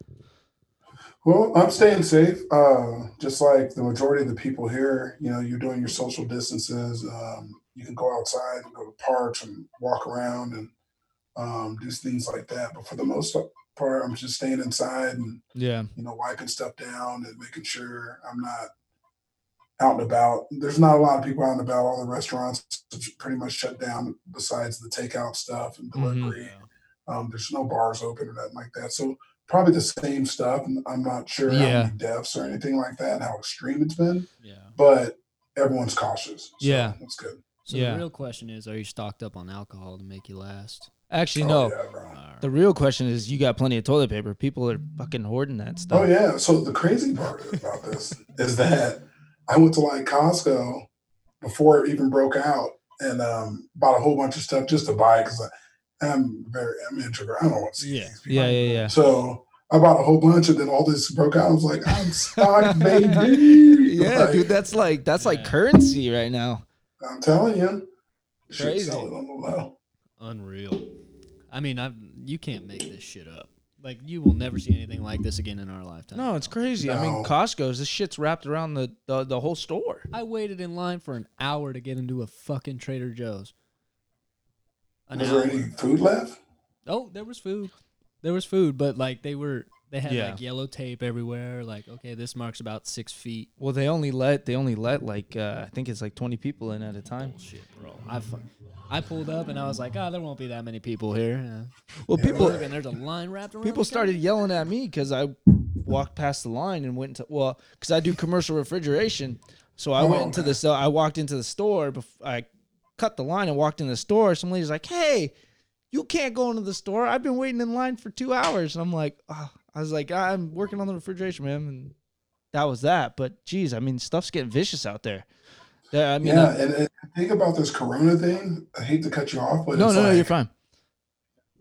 Well, I'm staying safe. Uh, just like the majority of the people here, you know, you're doing your social distances. Um, you can go outside and go to parks and walk around and um, do things like that. But for the most part, I'm just staying inside and Yeah. you know wiping stuff down and making sure I'm not out and about. There's not a lot of people out and about. All the restaurants pretty much shut down, besides the takeout stuff and Mhm. delivery. Um, there's no bars open or nothing like that. So probably the same stuff. I'm not sure how Yeah. many deaths or anything like that, how extreme it's been, yeah. but everyone's cautious. So Yeah. that's good. So Yeah. the real question is, are you stocked up on alcohol to make you last? Actually, Oh, no. yeah, The real question is, you got plenty of toilet paper. People are fucking hoarding that stuff. Oh yeah. So the crazy part about this is that I went to like Costco before it even broke out and um, bought a whole bunch of stuff just to buy because I'm very I'm introvert. I don't want to see Yeah. things. Yeah, yeah, yeah. So I bought a whole bunch and then all this broke out. I was like, I'm stocked, baby. Yeah, Like, dude, that's like that's like currency right now. I'm telling you. Shit Crazy. selling on the low. Unreal. I mean, I you can't make this shit up. Like you will never see anything like this again in our lifetime. No, it's crazy. I mean, No. Costco's this shit's wrapped around the, the the whole store. I waited in line for an hour to get into a fucking Trader Joe's. An Was hour. there any food left? Oh, there was food. There was food, but like they were they had Yeah. like yellow tape everywhere. Like, okay, this marks about six feet. Well, they only let they only let like uh, I think it's like twenty people in at a time. Bullshit, bro. I fu- I pulled up and I was like, oh, there won't be that many people here. Uh, Well, Yeah, people and there's a line wrapped around. people the started yelling at me because I walked past the line and went into well because I do commercial refrigeration. So I went Oh, into okay. the so I walked into the store. Bef- I cut the line and walked in the store. Some lady's like, "Hey, you can't go into the store. I've been waiting in line for two hours." And I'm like, oh. I was like, "I'm working on the refrigeration, man, and that was that. But geez, I mean, stuff's getting vicious out there. There- I mean, yeah, uh, and, and think about this Corona thing. I hate to cut you off, but no, it's no, no, you're fine.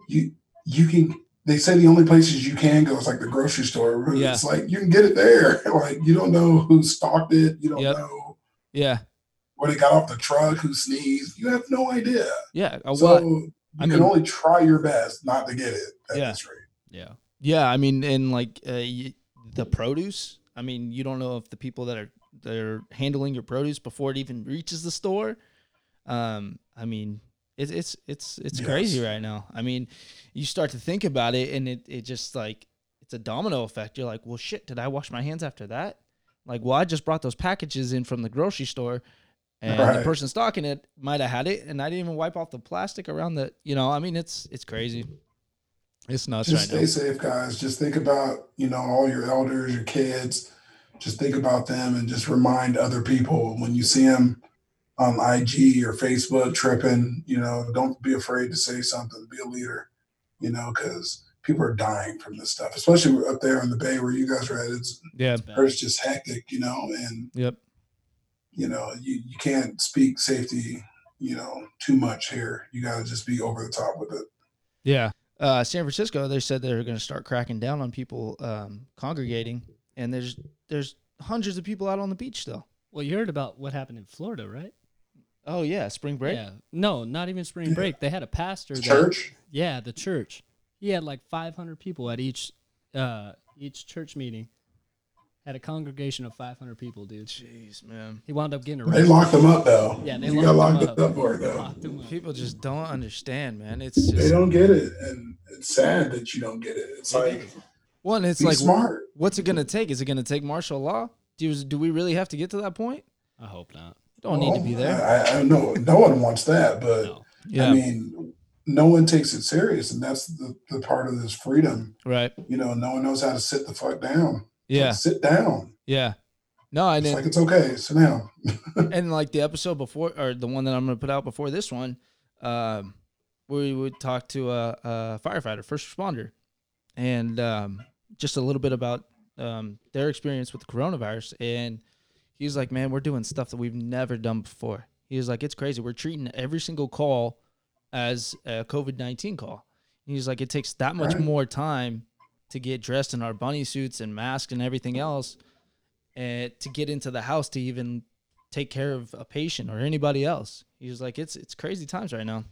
You you can. They say the only places you can go is like the grocery store. but Yeah. It's like you can get it there. like you don't know who stocked it. You don't Yep. know Yeah, where they got off the truck, who sneezed. You have no idea. yeah. So well, you I can mean- only try your best not to get it at Yeah. this rate. Yeah. Yeah, I mean, and like uh, y- the produce. I mean, you don't know if the people that are that are handling your produce before it even reaches the store. Um, I mean, it's it's it's it's crazy right now. I mean, you start to think about it, and it it just like it's a domino effect. You're like, well, shit, did I wash my hands after that? Like, well, I just brought those packages in from the grocery store. And the person stocking it might have had it, and I didn't even wipe off the plastic around the. You know, I mean, it's it's crazy. It's nuts Just right stay now. safe, guys. Just think about you know all your elders, your kids. Just think about them and just remind other people when you see them on IG or Facebook tripping. You know, don't be afraid to say something. Be a leader. You know, because people are dying from this stuff, especially up there in the Bay where you guys are at. It's Yeah. it's just hectic. You know, and Yep. you know you you can't speak safety. You know, too much here. You got to just be over the top with it. Yeah. Uh, San Francisco, they said they're going to start cracking down on people um, congregating, and there's there's hundreds of people out on the beach still. Well, you heard about what happened in Florida, right? Oh yeah, spring break. Yeah. No, not even spring break. They had a pastor. that- Church. yeah, the church. He had like 500 people at each uh each church meeting, Had a congregation of 500 people, dude. Jeez, man. He wound up getting arrested. They locked them up though. Yeah, they you got locked locked them up for it though. Him up. People just don't understand, man. It's They don't get it, and it's sad that you don't get it. It's like one. It's be like, smart. what's it gonna take? Is it gonna take martial law? Do do we really have to get to that point? I hope not. Don't need to be there. I, I know no one wants that, but No. Yeah, I mean, no one takes it serious, and that's the, the part of this freedom. right. You know, no one knows how to sit the fuck down. Yeah, sit down. yeah. No, I It's didn't. like it's okay. Sit down. and like the episode before or the one that I'm gonna put out before this one, um, we would talk to a, a firefighter, first responder, and um, just a little bit about um, their experience with the coronavirus. And he's like, "Man, we're doing stuff that we've never done before." He was like, "It's crazy. We're treating every single call as a COVID nineteen call." He's like, "It takes that much Right. more time to get dressed in our bunny suits and masks and everything else." And to get into the house to even take care of a patient or anybody else. He was like, it's it's crazy times right now.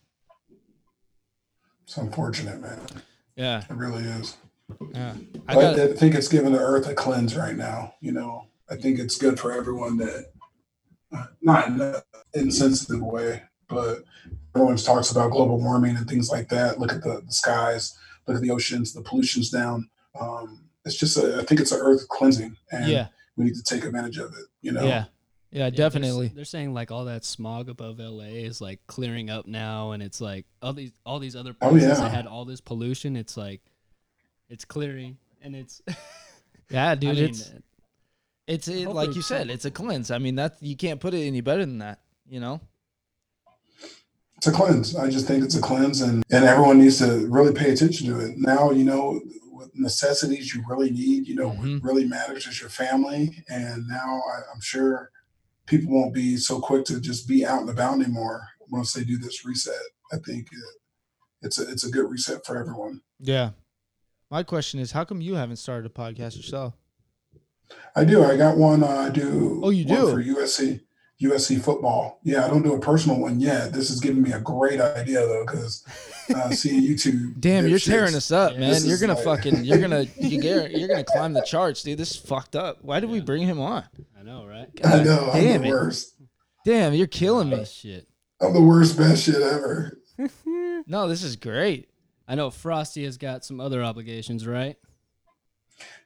It's unfortunate, man. Yeah, It really is. yeah. I got I think it's giving the earth a cleanse right now. You know, I think it's good for everyone that, uh, not in an insensitive way, but everyone talks about global warming and things like that. Look at the, the skies, look at the oceans, the pollution's down. Um, it's just, a, I think it's an earth cleansing, and yeah, we need to take advantage of it. You know, yeah, yeah, Yeah, definitely. They're, they're saying like all that smog above LA is like clearing up now, and it's like all these all these other Oh, places yeah. that had all this pollution. It's like it's clearing, and it's Yeah, dude, I mean, it's it's it, like you said, it's a cleanse. I mean, that you can't put it any better than that. You know? It's a cleanse. I just think it's a cleanse, and and everyone needs to really pay attention to it. Now, you know, what necessities you really need. You know, Mhm. what really matters is your family, and now I, I'm sure people won't be so quick to just be out and about anymore once they do this reset. I think it, it's a it's a good reset for everyone. Yeah. My question is, how come you haven't started a podcast yourself? I do. I got one. Uh, I do. Oh, you do? for USC USC football. Yeah, I don't do a personal one yet. This is giving me a great idea though, because uh, seeing YouTube. Damn, you're dipshits- tearing us up, Yeah, man. this You're gonna like- fucking, you're gonna, you get, you're gonna climb the charts, dude. This is fucked up. Why did we bring him on? I know, right? I God know. I'm damn the it. worst. Damn, you're killing Oh, me. shit. I'm the worst best shit ever. No, this is great. I know Frostee has got some other obligations, right?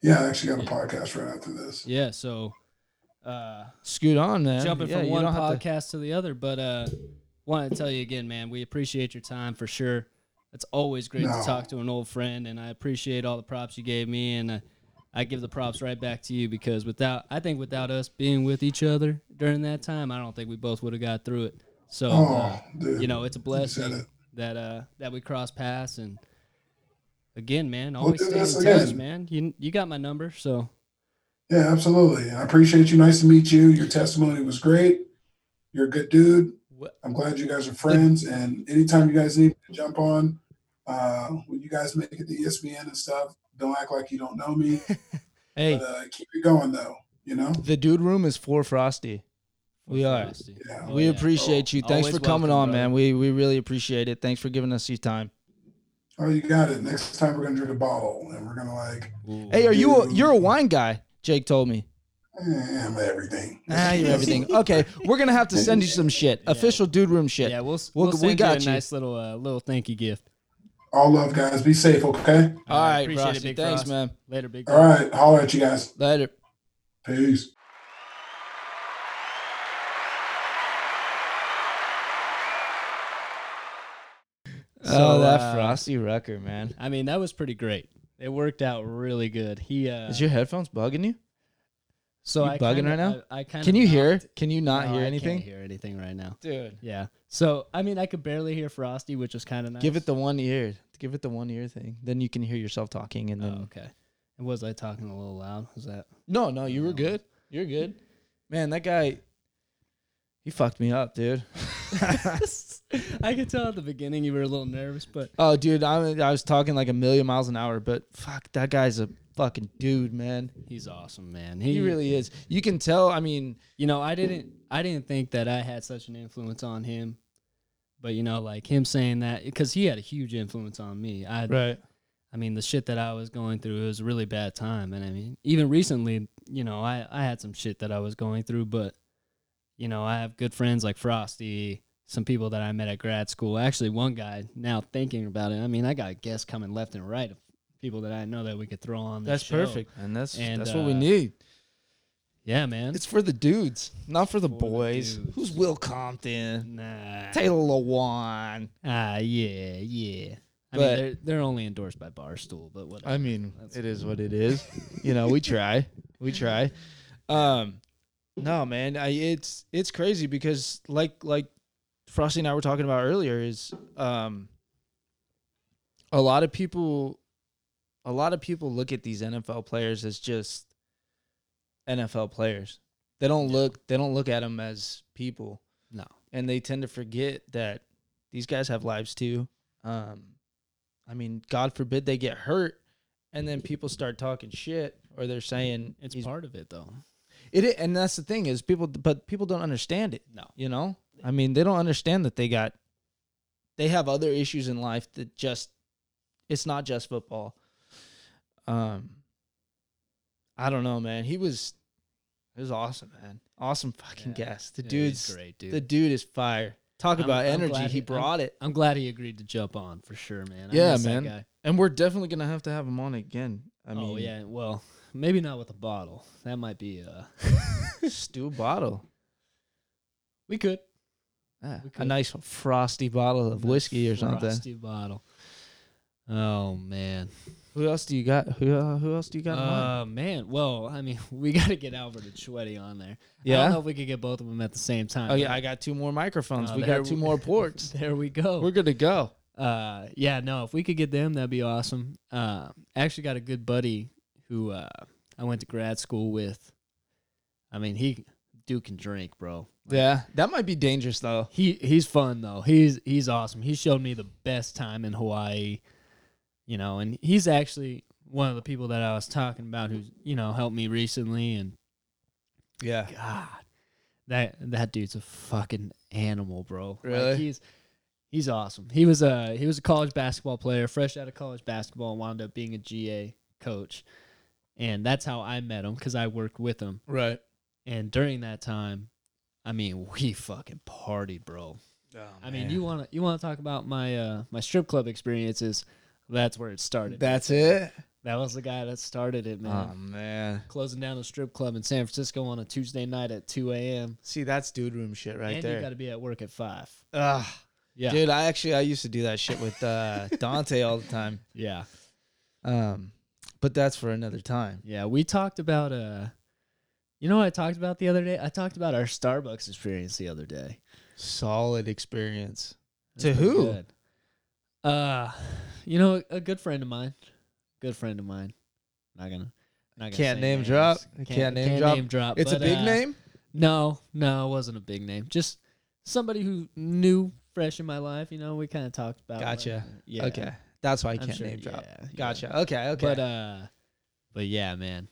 Yeah, I actually got a podcast right after this. Yeah. So, uh, Scoot on, man. jumping Yeah, from one don't to- podcast to the other, but uh, wanted to tell you again, man, we appreciate your time for sure. It's always great No. to talk to an old friend, and I appreciate all the props you gave me, and uh, I give the props right back to you because without, I think without us being with each other during that time, I don't think we both would have got through it. So, Oh, uh, dude. you know, it's a blessing it. that uh that we cross paths, and again, man, We'll always do stay in touch, again. man. You you got my number, so Yeah, absolutely. I appreciate you. Nice to meet you. Your testimony was great. You're a good dude. I'm glad you guys are friends. And anytime you guys need to jump on, uh, when you guys make it to ESPN and stuff, don't act like you don't know me. Hey, But uh, keep it going, though. You know? the dude room is for Frostee. We are. Frostee. Yeah. Oh, we yeah. appreciate you. Thanks Always for coming welcome, on, man. We we really appreciate it. Thanks for giving us your time. Oh, you got it. Next time we're gonna drink a bottle, and we're gonna like, Ooh. Hey, are you a, you're a wine guy? Jake told me. eh, I'm everything. Ah, you're everything. Okay, we're gonna have to send you some shit. Yeah. Official dude room shit. Yeah, we'll, We'll- we'll we got you you. a nice little uh, little thank you gift. All love, guys. Be safe, okay? All right, appreciate it, Big Thanks, Frost. man. Later, big. All right. Holler at you guys. Later. Peace. oh, that uh, Frostee Rucker, man. I mean, that was pretty great. It worked out really good. He uh, Is your headphones bugging you? so you I bugging kinda, right now? I, I kind Can you hear? Can you not no, hear I anything? Can't hear anything right now. Dude, Yeah. So I mean, I could barely hear Frostee, which was kind of nice. give it the one ear. Give it the one ear thing. Then you can hear yourself talking, and then Oh, okay. And was I talking a little loud? Was that? no, no, you were good. You're good. Man, that guy, he fucked me up, dude. I could tell at the beginning you were a little nervous, but Oh, dude, I, I was talking like a million miles an hour, but fuck, that guy's a fucking dude, man. he's awesome, man. He really is. You can tell. I mean, You know, I didn't I didn't think that I had such an influence on him. But you know, like him saying that because he had a huge influence on me. I right. I mean, the shit that I was going through, it was a really bad time. And I mean, even recently, you know, I, I had some shit that I was going through, but, you know, I have good friends like Frostee, some people that I met at grad school. Actually, one guy, now thinking about it, I mean, I got guests coming left and right of people that I know that we could throw on That's show. perfect, and that's And, that's what we uh, need. Yeah, man. It's for the dudes, not for the For boys. dudes. Who's Will Compton? Nah. Taylor Lewan. Ah, yeah, yeah. I But- mean, they're, they're only endorsed by Barstool, but whatever. I mean, That's it is what it is. you know, we try, we try. Um, no, man, I, it's it's crazy because like like Frostee and I were talking about earlier is um a lot of people a lot of people look at these NFL players as just NFL players. They don't look they don't look at them as people no. and they tend to forget that these guys have lives too. Um, I mean, God forbid they get hurt, and then people start talking shit, or they're saying It's part of it, though. It, and that's the thing is people, but people don't understand it. No. You know, I mean, they don't understand that they got, they have other issues in life that just, it's not just football. Um, I don't know, man. He was, it was awesome, man. Awesome fucking Yeah. guest. The Yeah, dude's great, dude. the dude is fire. Talk I'm- about I'm energy. He he- I'm- brought it. I'm glad he agreed to jump on for sure, man. I Yeah, man. And we're definitely gonna have to have him on again. I mean, oh yeah, well, maybe not with a bottle. That might be a stew bottle. we could Yeah, a nice frosty bottle of whiskey or something. Frosty bottle. Oh man. Who else do you got? Who uh, who else do you got? Uh man, well, I mean, we got to get Albert and Sweaty on there. I Yeah? don't know if we could get both of them at the same time. oh yeah, I got two more microphones. Oh, we got two we- more ports. there we go. We're good to go. Uh, yeah, no, if we could get them, that'd be awesome. Uh, I actually got a good buddy who uh, I went to grad school with. I mean, he Duke can drink, bro. Like, Yeah, that might be dangerous though. he he's fun though. He's he's awesome. He showed me the best time in Hawaii, you know, and he's actually one of the people that I was talking about who's you know helped me recently. And Yeah, God, that that dude's a fucking animal, bro. Like, Really? he's he's awesome. He was a he was a college basketball player, fresh out of college basketball, and wound up being a GA coach. And that's how I met him because I worked with him. right. And during that time, I mean, we fucking partied, bro. I mean, you want to you want to talk about my uh my strip club experiences? That's where it started. That's it. that was the guy that started it, man. Oh man, Closing down a strip club in San Francisco on a Tuesday night at 2 a.m. see that's dude room shit right there. and you got to be at work at five. Ugh. Yeah, Dude, I actually I used to do that shit with uh, Dante all the time. yeah, Um, but that's for another time. yeah. We talked about uh, you know what I talked about the other day? I talked about our Starbucks experience the other day. Solid experience. To who? good. Uh, you know, a good friend of mine. Good friend of mine. Not gonna. Not gonna Can't name names. drop? Can't name drop? Name drop. It's a big uh, name. No, no, it wasn't a big name. Just somebody who knew fresh in my life. You know, we kind of talked about. Gotcha. uh, yeah. Okay, that's why I can't sure- name drop. yeah, yeah. Gotcha. Okay. Okay. But uh, but yeah, man.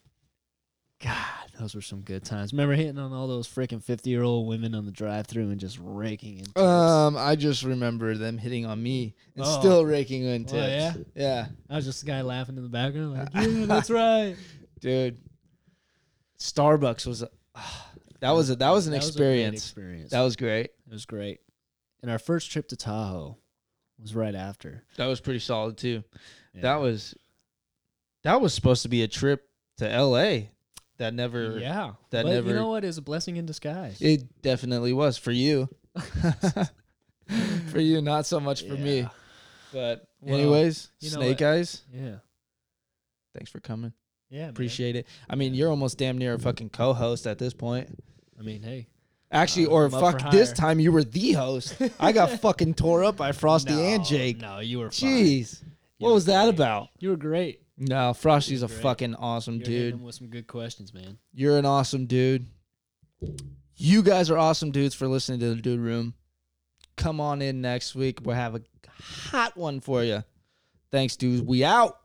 God, those were some good times. Remember hitting on all those freaking fifty-year-old women on the drive-through and just raking in tips. Um, I just remember them hitting on me and Oh. still raking in tips. Oh, yeah? yeah, I was just the guy laughing in the background, like, yeah, that's right. dude. Starbucks was a, that was a, that was an That was experience. experience. that was great. it was great. And our first trip to Tahoe was right after. That was pretty solid too. Yeah. That was that was supposed to be a trip to L.A. That never. yeah. that but never- you know what is a blessing in disguise. It definitely was for you. for you, not so much for me. But Well, anyways, Snake what? Eyes. Yeah. Thanks for coming. Yeah. man. Appreciate it. I mean, you're almost damn near a fucking co-host at this point. I mean, hey. Actually, Uh, or I'm up for fuck, this hire. time you were the host. I got fucking tore up by Frostee and Jake. No, you were. Jeez, You what were was that about? You were great. No, Frostee's a Great. fucking awesome You were hitting dude. with some good questions, man. You're an awesome dude. You guys are awesome dudes for listening to the Dude Room. Come on in next week. We'll have a hot one for you. Thanks, dudes. We out.